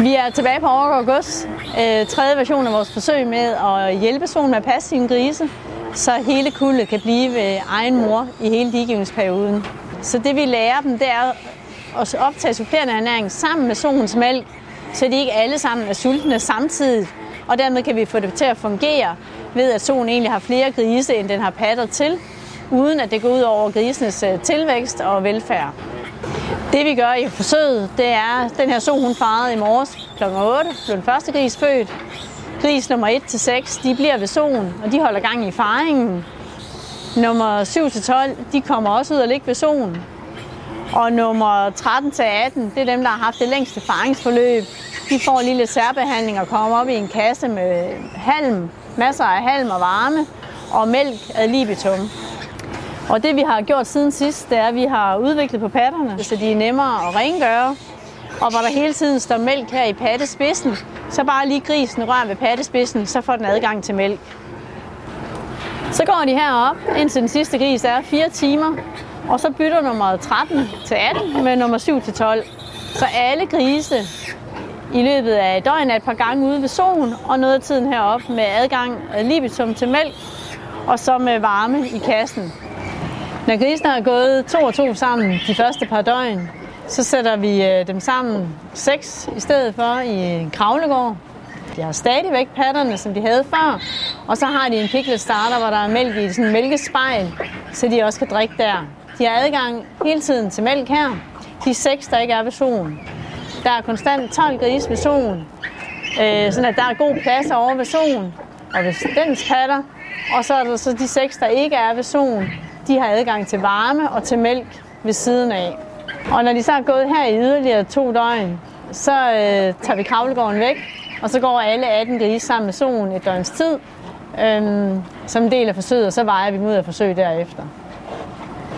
Vi er tilbage på Overgaard Gods. Øh, tredje version af vores forsøg med at hjælpe solen med at passe sine grise, så hele kuldet kan blive ved egen mor i hele ligegivningsperioden. Så det vi lærer dem, det er at optage supplerende ernæring sammen med solens mælk, så de ikke alle sammen er sultne samtidig. Og dermed kan vi få det til at fungere ved, at solen egentlig har flere grise, end den har patter til, uden at det går ud over grisenes øh, tilvækst og velfærd. Det vi gør i forsøget, det er, den her so, hun farede i morges kl. 8, blev den første gris født. Gris nummer 1-6, de bliver ved solen, og de holder gang i faringen. Nummer 7-12, de kommer også ud og ligge ved solen. Og nummer 13-18, det er dem, der har haft det længste faringsforløb. De får en lille særbehandling og kommer op i en kasse med halm, masser af halm og varme, og mælk ad libitum. Og det vi har gjort siden sidst, det er, at vi har udviklet på patterne, så de er nemmere at rengøre. Og hvor der hele tiden står mælk her i pattespidsen, så bare lige grisen rører ved pattespidsen, så får den adgang til mælk. Så går de herop, indtil den sidste gris er 4 timer, og så bytter nummer 13 til 18 med nummer 7 til 12. Så alle grise i løbet af døgnet er et par gange ude ved solen, og noget af tiden heroppe med adgang øh, libitum til mælk, og så med varme i kassen. Når grisene har gået to og to sammen de første par døgn, så sætter vi øh, dem sammen seks i stedet for i en kravlegård. De har stadigvæk patterne, som de havde før, og så har de en piglet starter, hvor der er mælk i sådan en mælkespejl, så de også kan drikke der. De har adgang hele tiden til mælk her. De seks, der ikke er ved solen. Der er konstant 12 grise ved solen, øh, sådan at der er god plads over ved solen og ved dens patter. Og så er der så de seks, der ikke er ved solen, de har adgang til varme og til mælk ved siden af. Og når de så er gået her i yderligere to døgn, så øh, tager vi kravlegården væk, og så går alle 18 grise sammen med solen et døgns tid, øh, som en del af forsøget, og så vejer vi dem ud af forsøg derefter.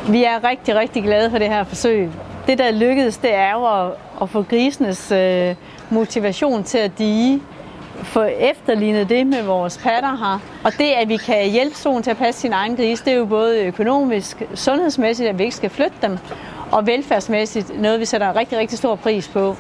Vi er rigtig, rigtig glade for det her forsøg. Det, der lykkedes, det er jo at, at få grisenes øh, motivation til at dige få efterlignet det med vores patter her. Og det, at vi kan hjælpe solen til at passe sin egen gris, det er jo både økonomisk, sundhedsmæssigt, at vi ikke skal flytte dem, og velfærdsmæssigt noget, vi sætter rigtig, rigtig stor pris på.